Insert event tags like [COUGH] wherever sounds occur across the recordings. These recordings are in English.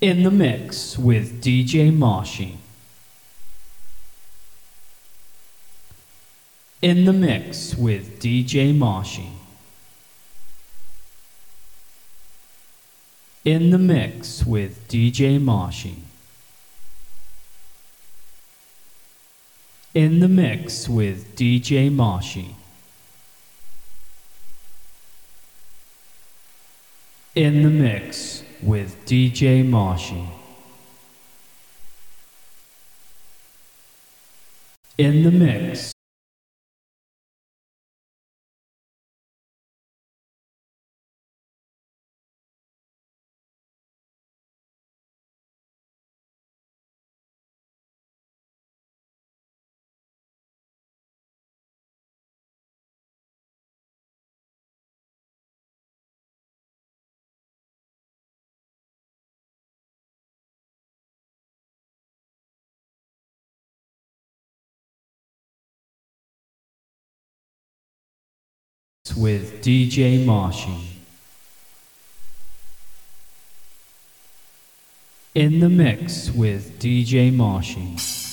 in the mix with DJ Marshy. In the mix with DJ Marshy. In the mix with DJ Marshy. In the mix with DJ Marshy. In the mix with DJ Marshy. In the mix. With DJ Marshy. In the mix with DJ Marshy.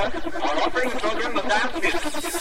are offering children the dance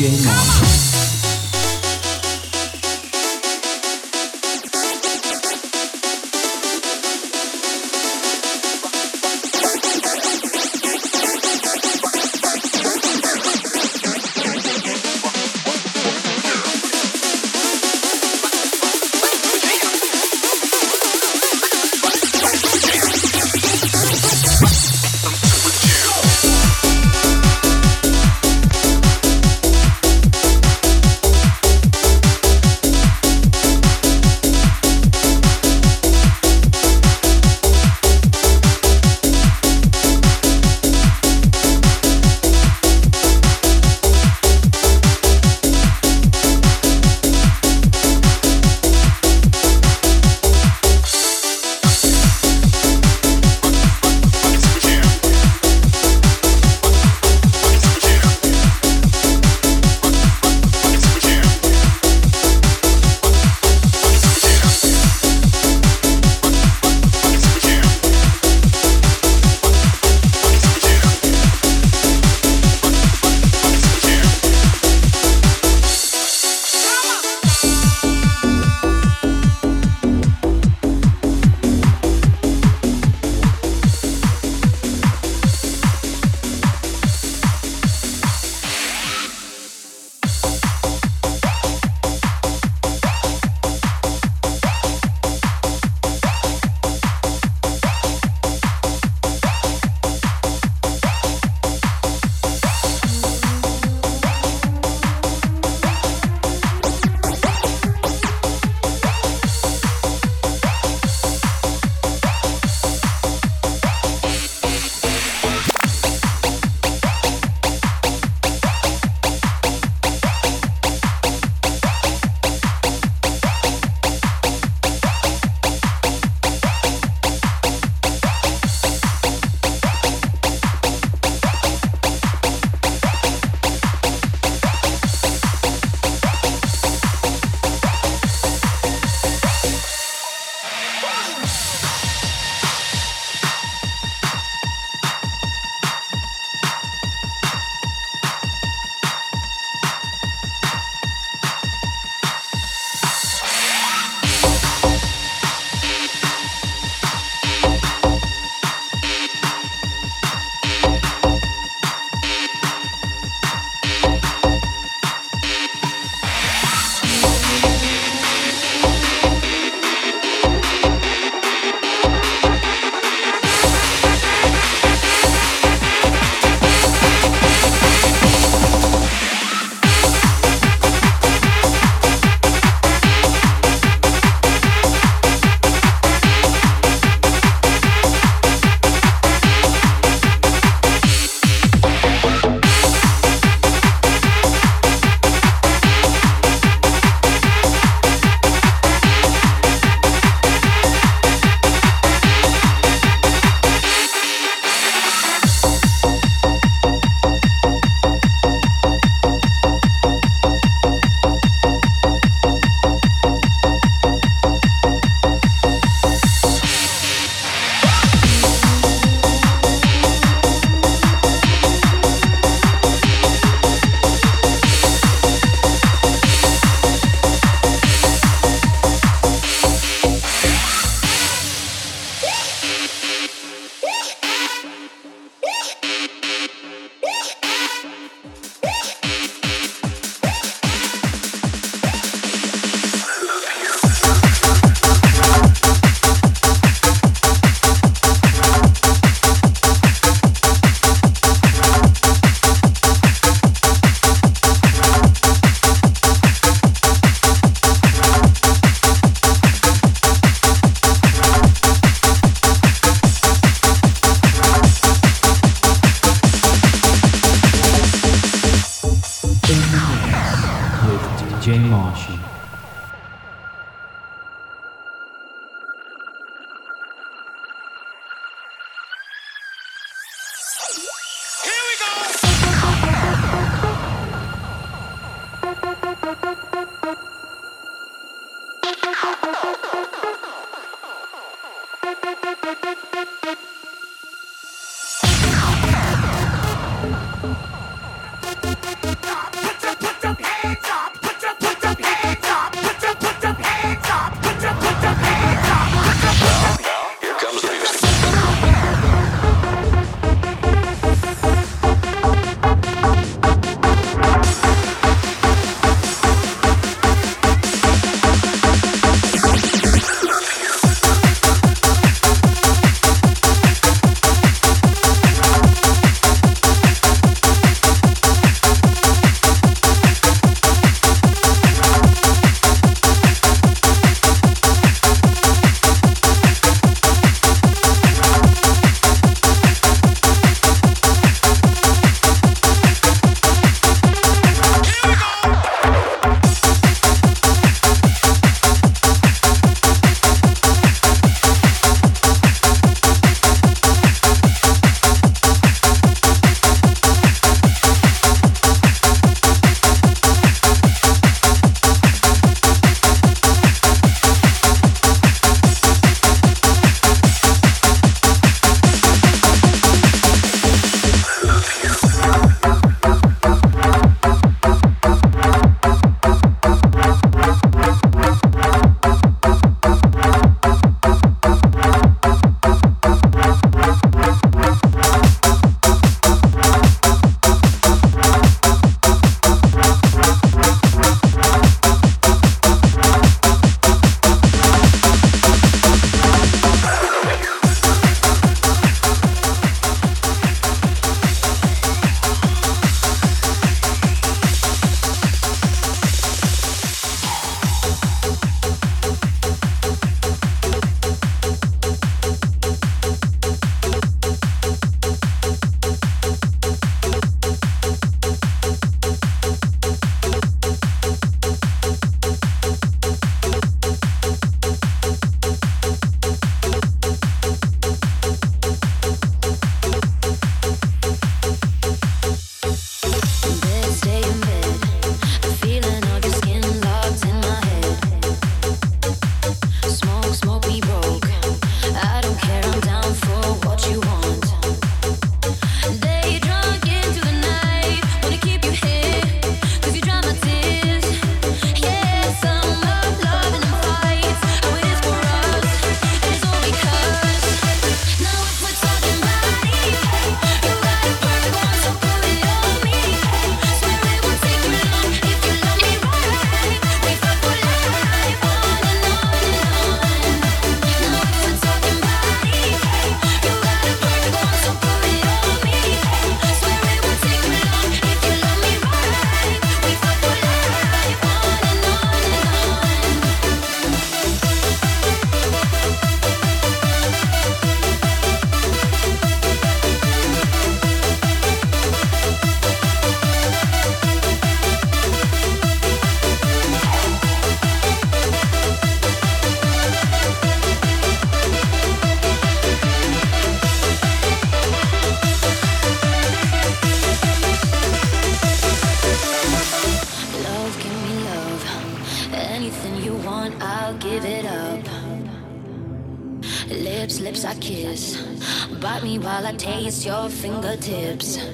DJ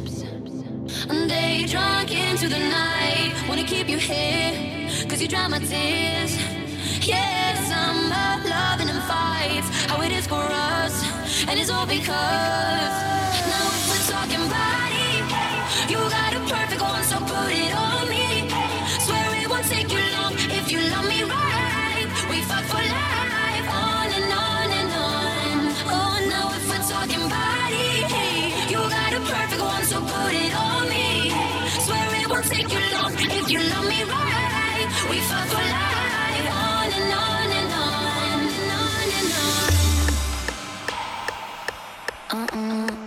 And they drunk into the night. Wanna keep you here, cause you dry my tears. Yes, I'm up loving and fights. How it is for us, and it's all because. Now if we're talking body, you got a perfect one, so put it on. take your love if you love me right, we fuck for life. On and on and on and on and on. Uh-uh.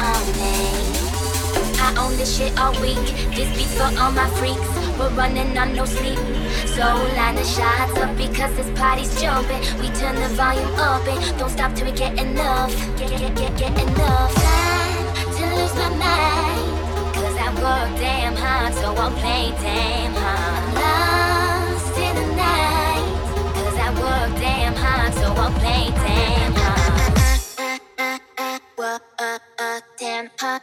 all day. I own this shit all week. This beat's for all my freaks. We're running on no sleep. So line the shots up because this party's jumping. We turn the volume up and don't stop till we get enough. Get, get, get, get enough. Time to lose my mind. Cause I work damn hard, so I'm playing damn hard. Lost in the night. Cause I work damn hard, so I'm playing damn hard. Whoa, uh damn hot.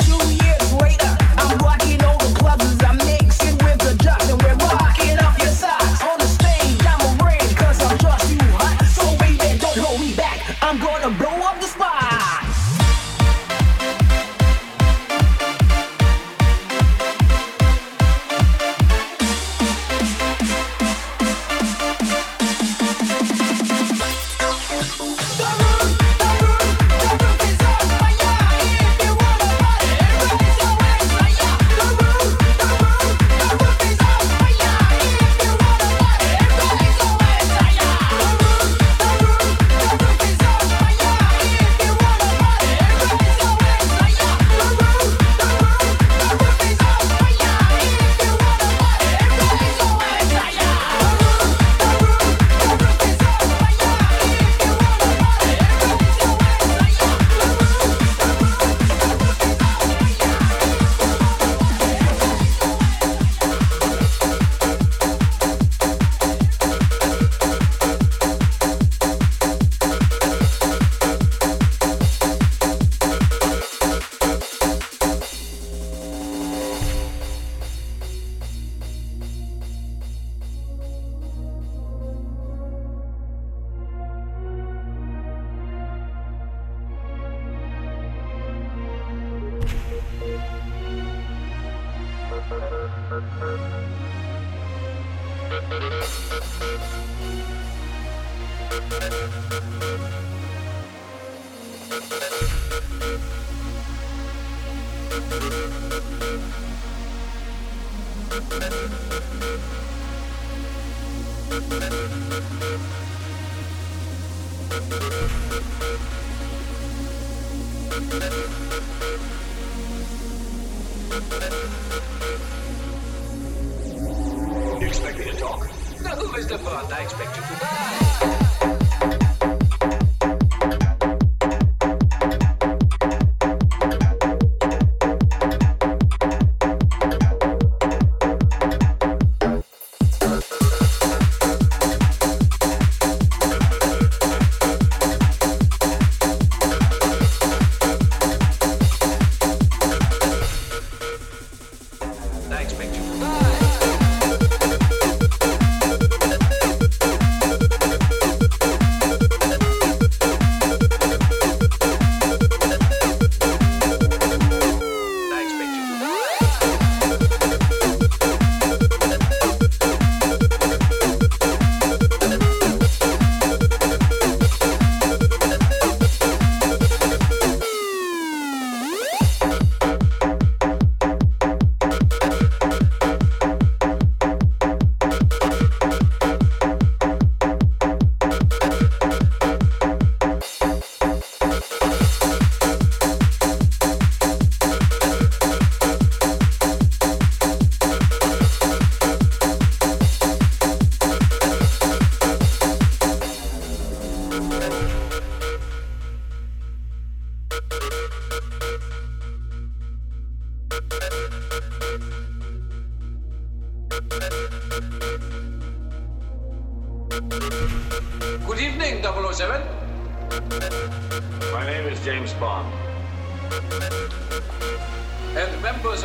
you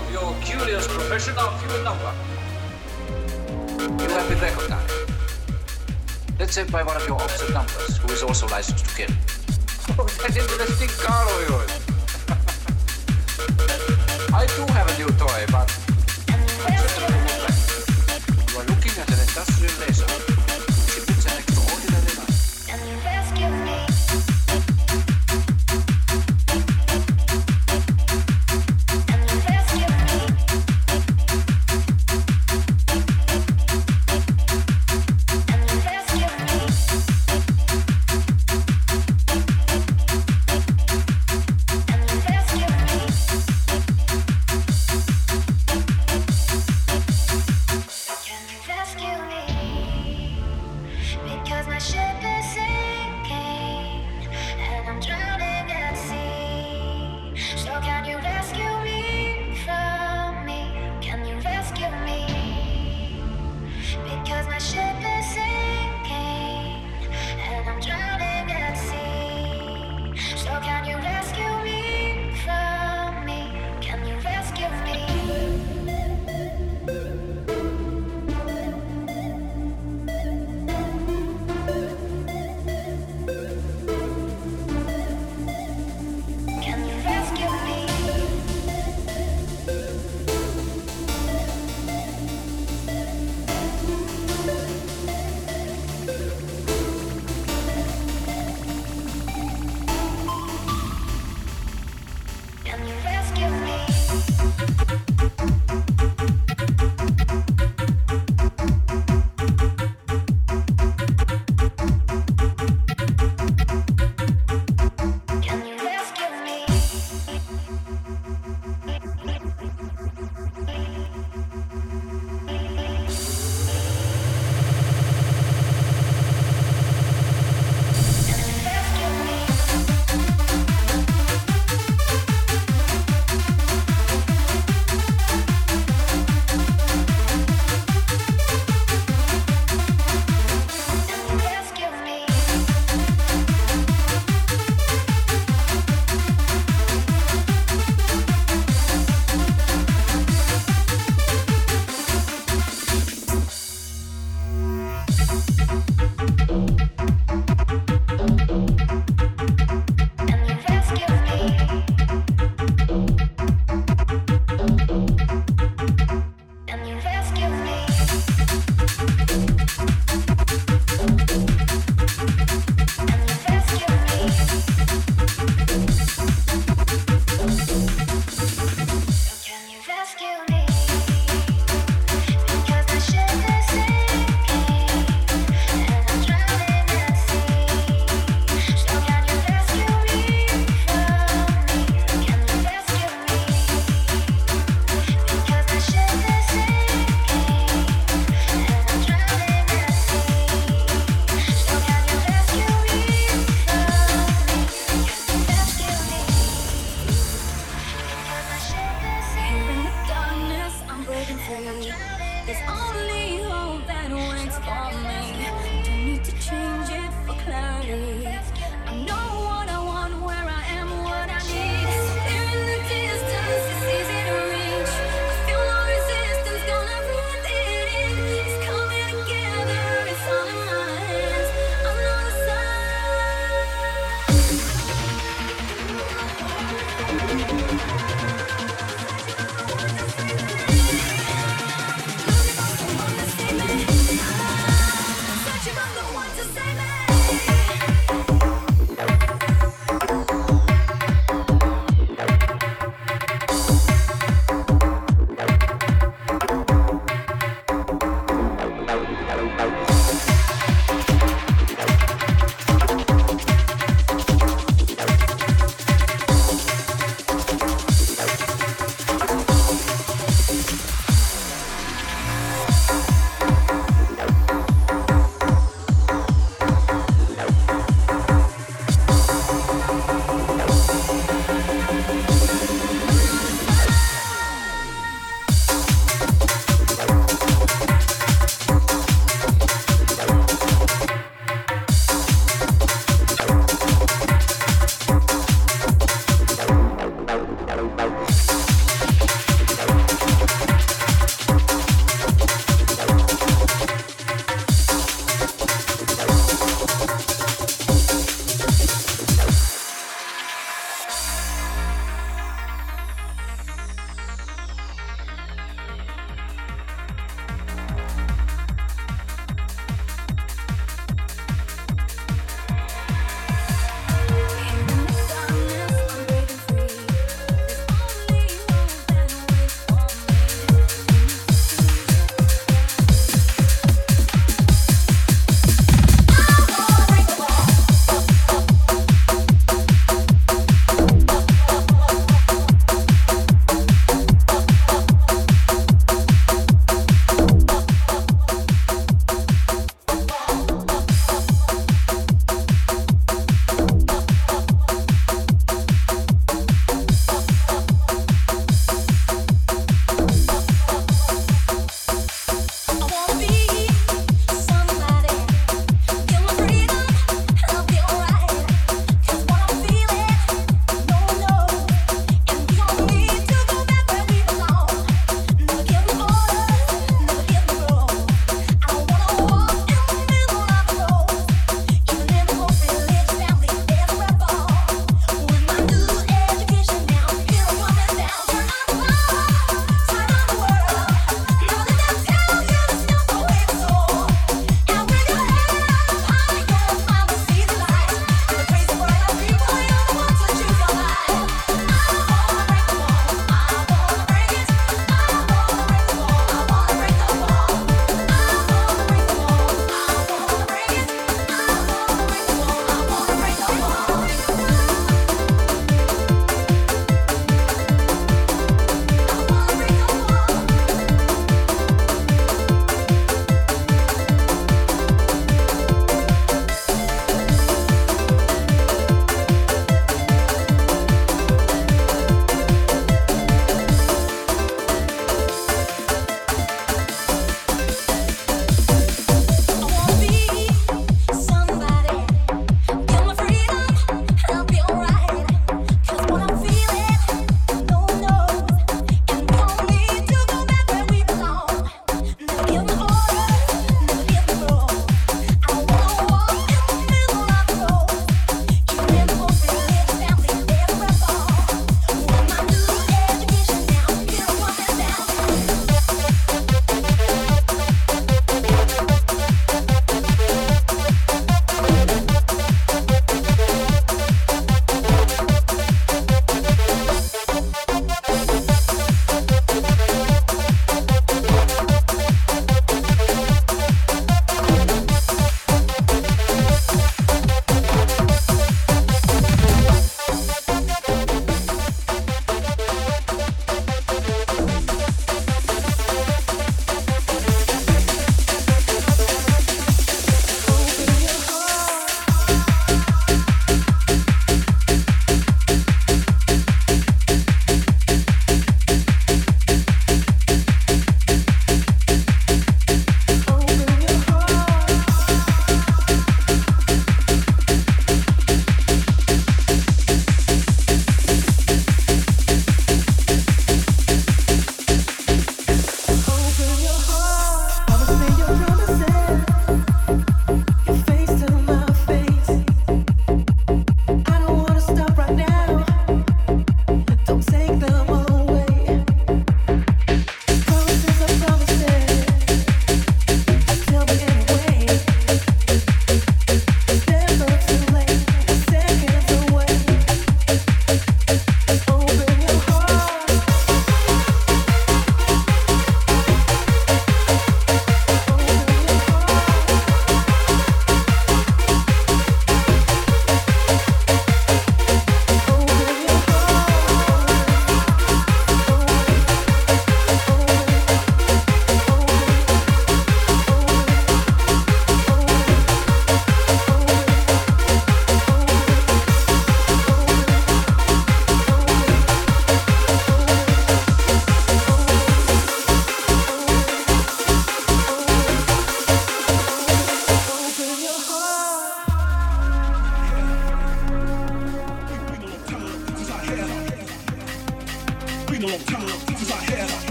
of your curious profession are few in number. You have been recognized. Let's say by one of your opposite numbers, who is also licensed to kill. [LAUGHS] Oh, that interesting car of yours. [LAUGHS] I do have a new toy, but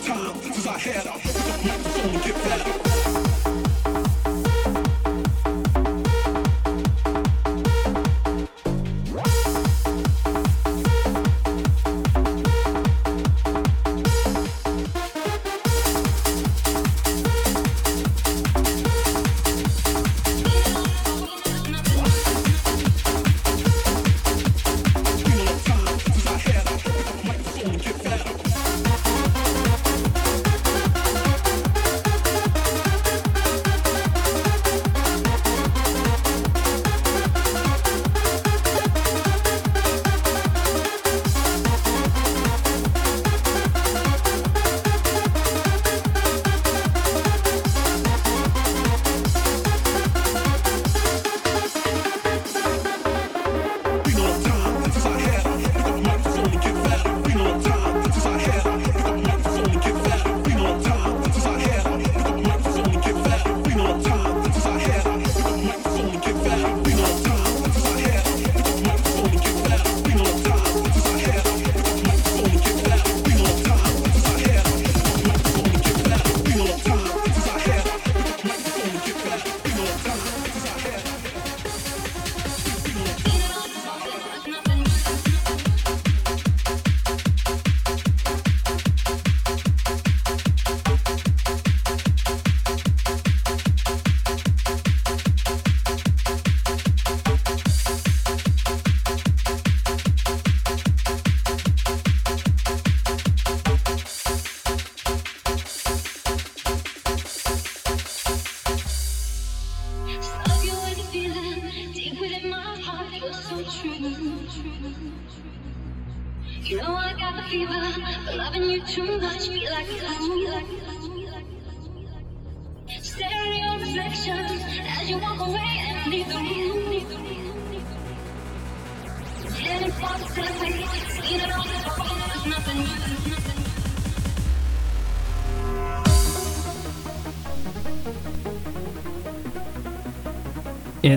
time, cause I had a get better.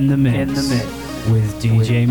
In the mix, In the mix. with DJ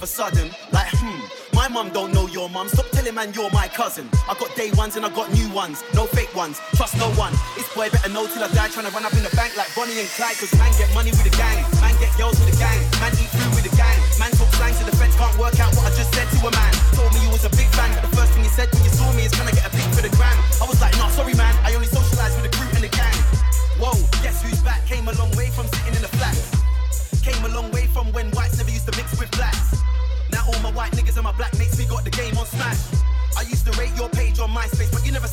Moshi. sudden. Like, hmm, my mum don't know your mum. Stop telling man you're my cousin. I got day ones and I got new ones. No fake ones. Trust no one. This boy better know till I die. Trying to run up in the bank like Bonnie and Clyde. Cause man get money with the gang. Man get girls with the gang. Man eat food with the gang. Man talk slang to the feds. Can't work out what I just said to a man. Told me you was a big fan. But the first thing you said when you and my black mates, we got the game on smash. I used to rate your page on MySpace, but you never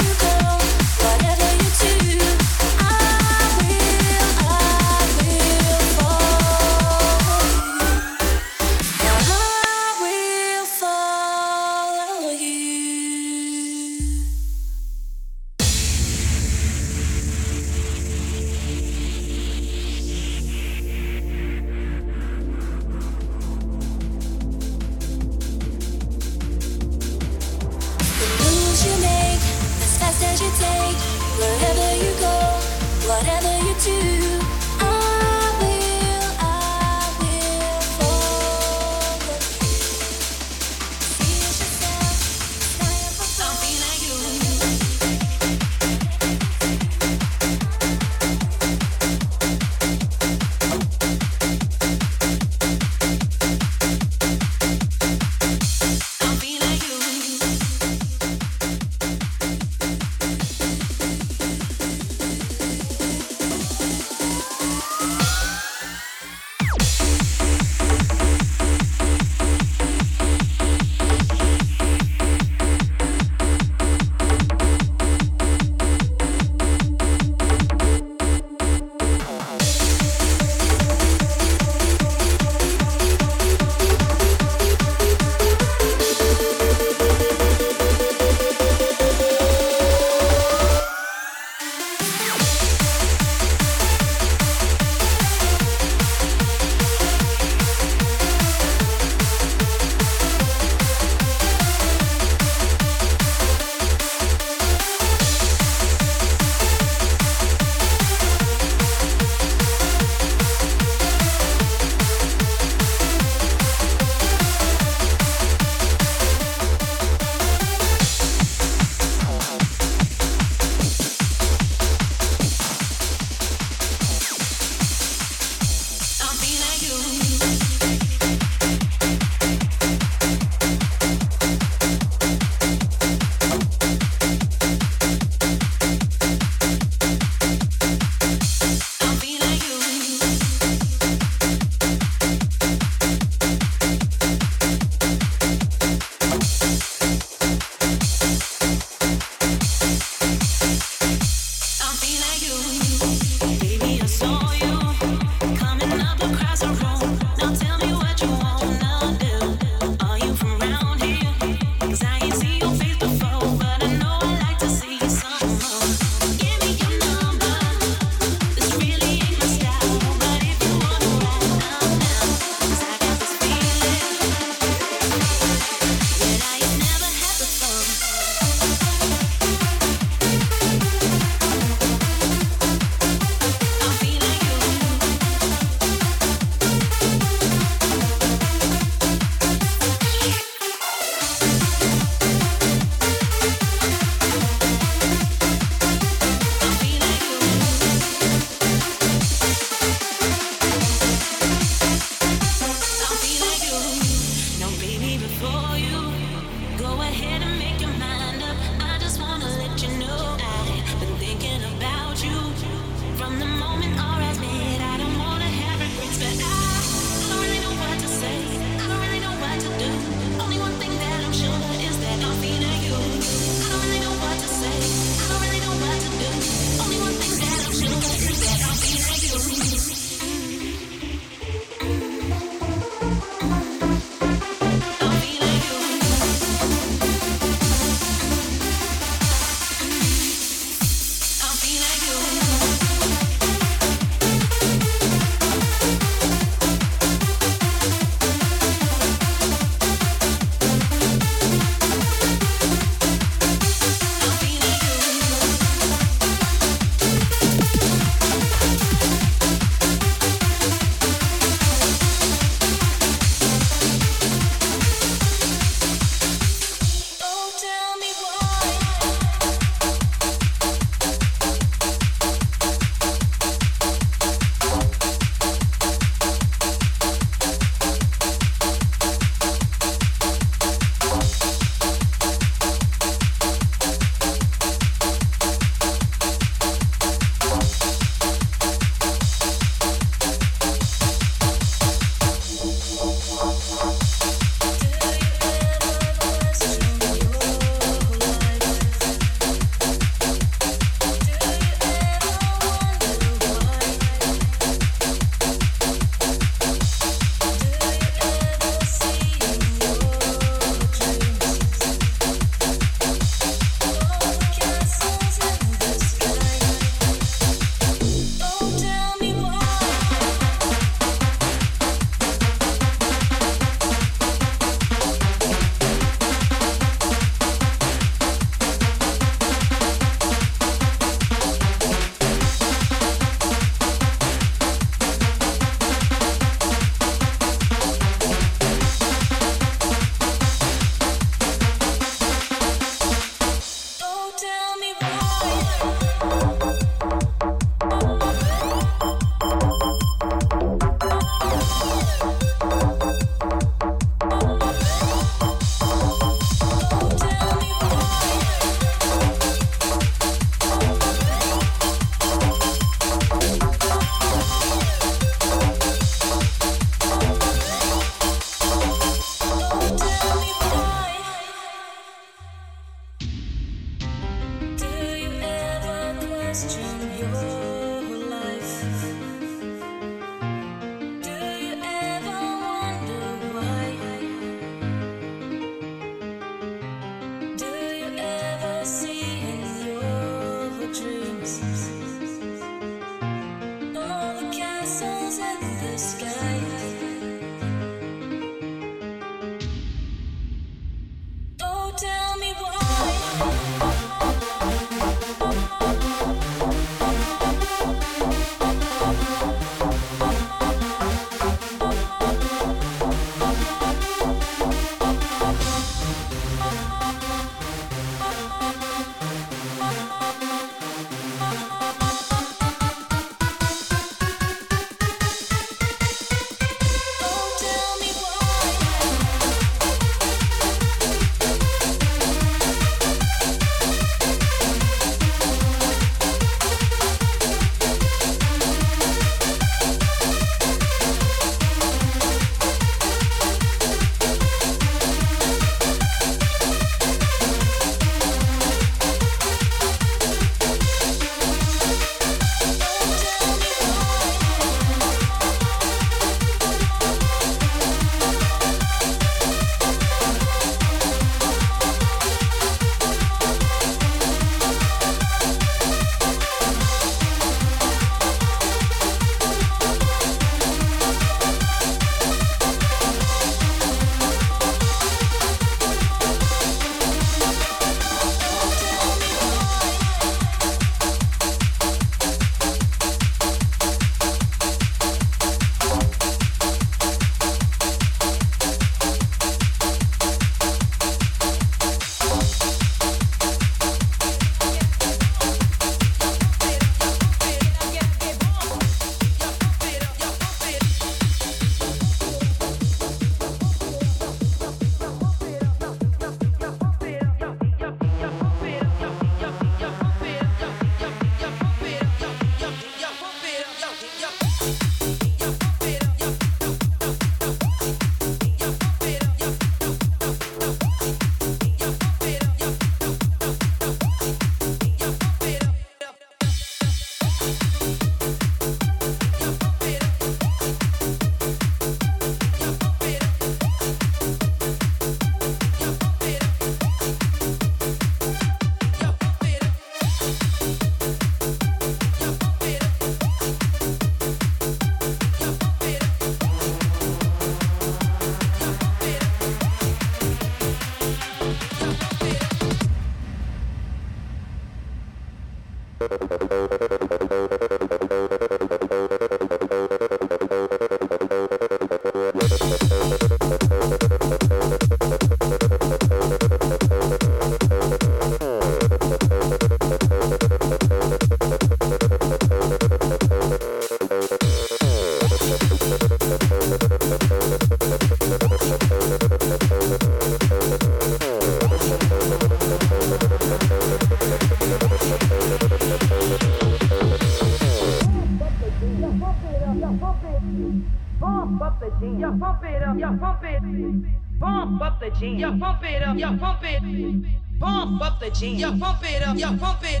machine. Yo, pump it up, yo, pump it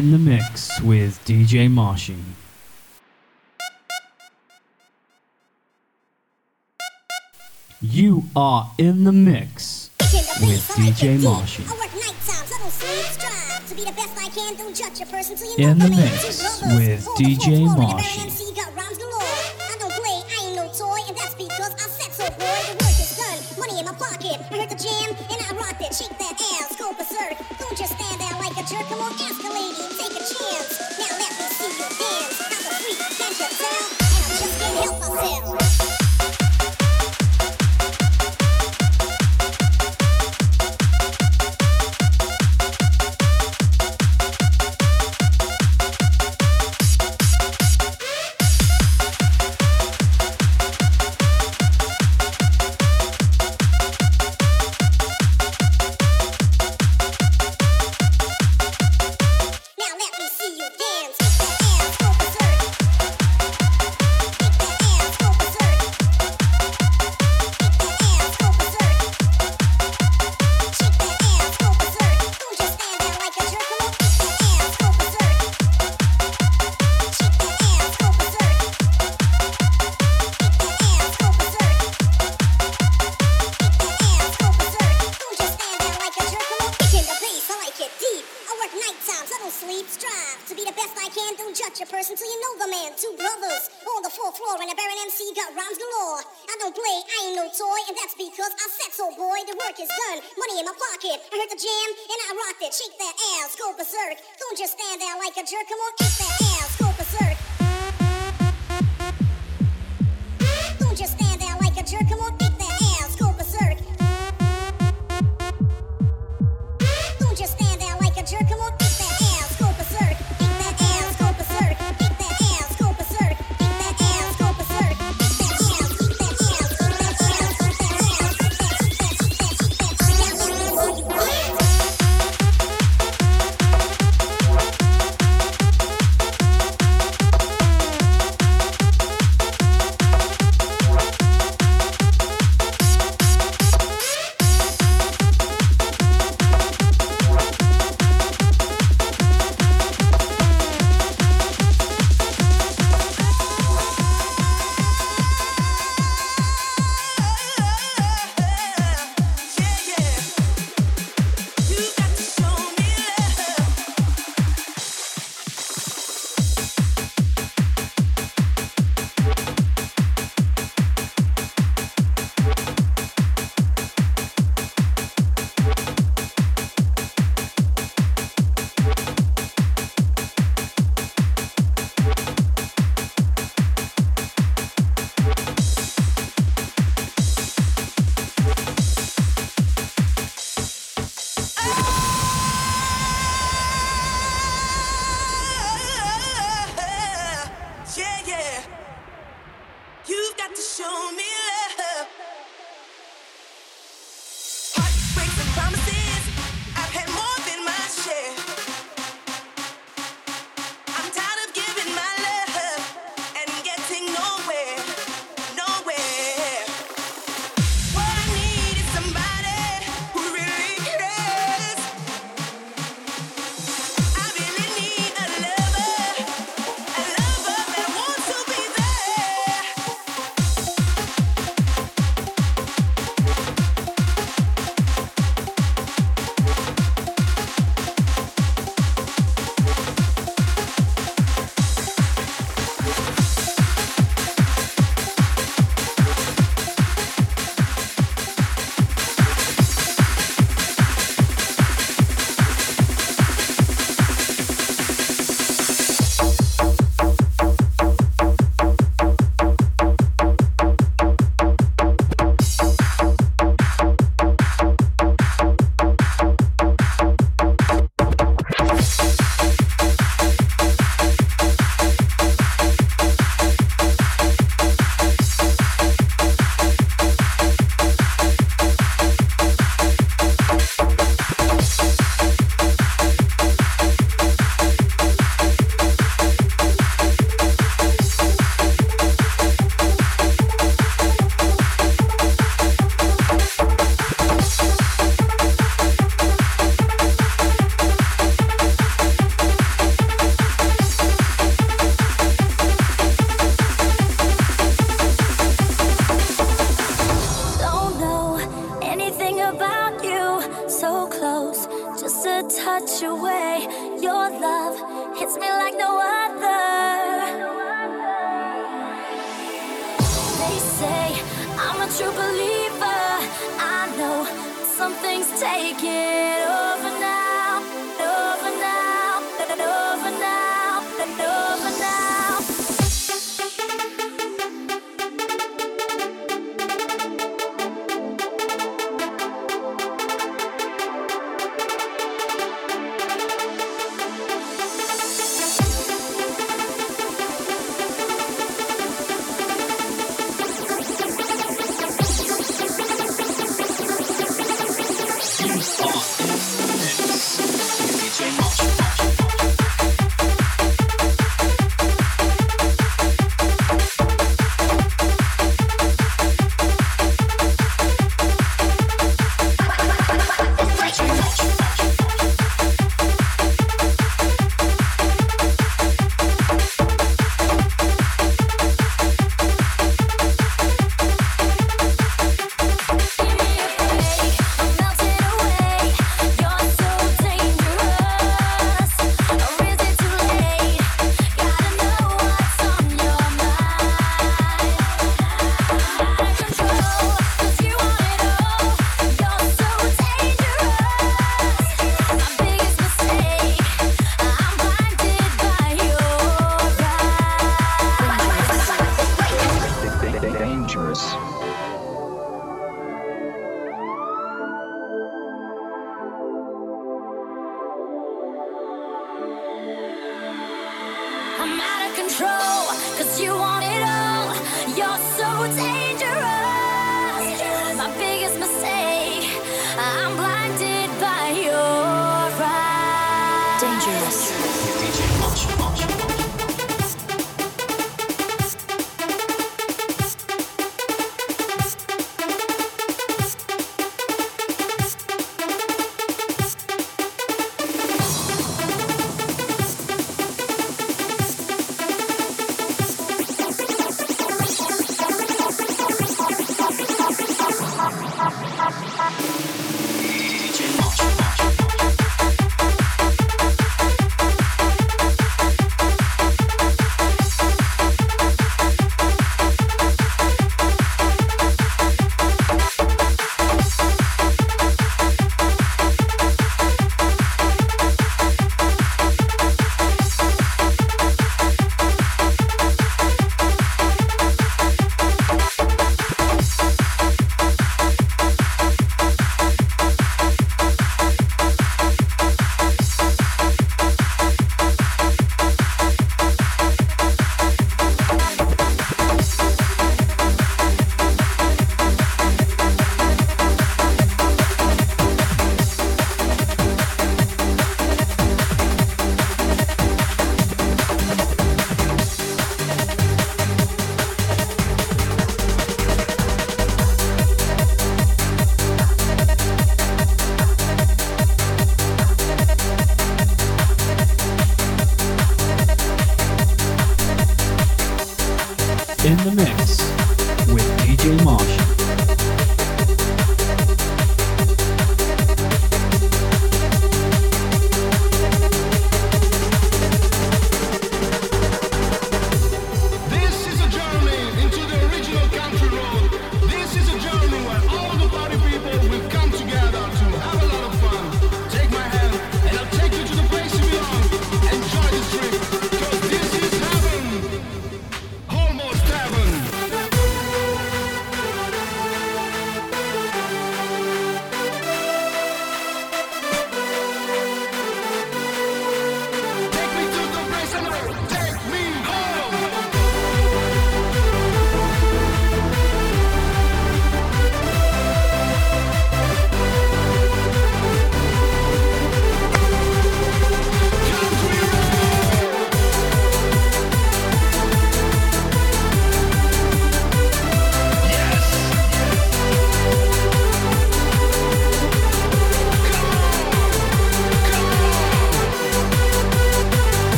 in the mix with DJ Moshi. You are in the mix with DJ Moshi. In the mix with DJ Moshi.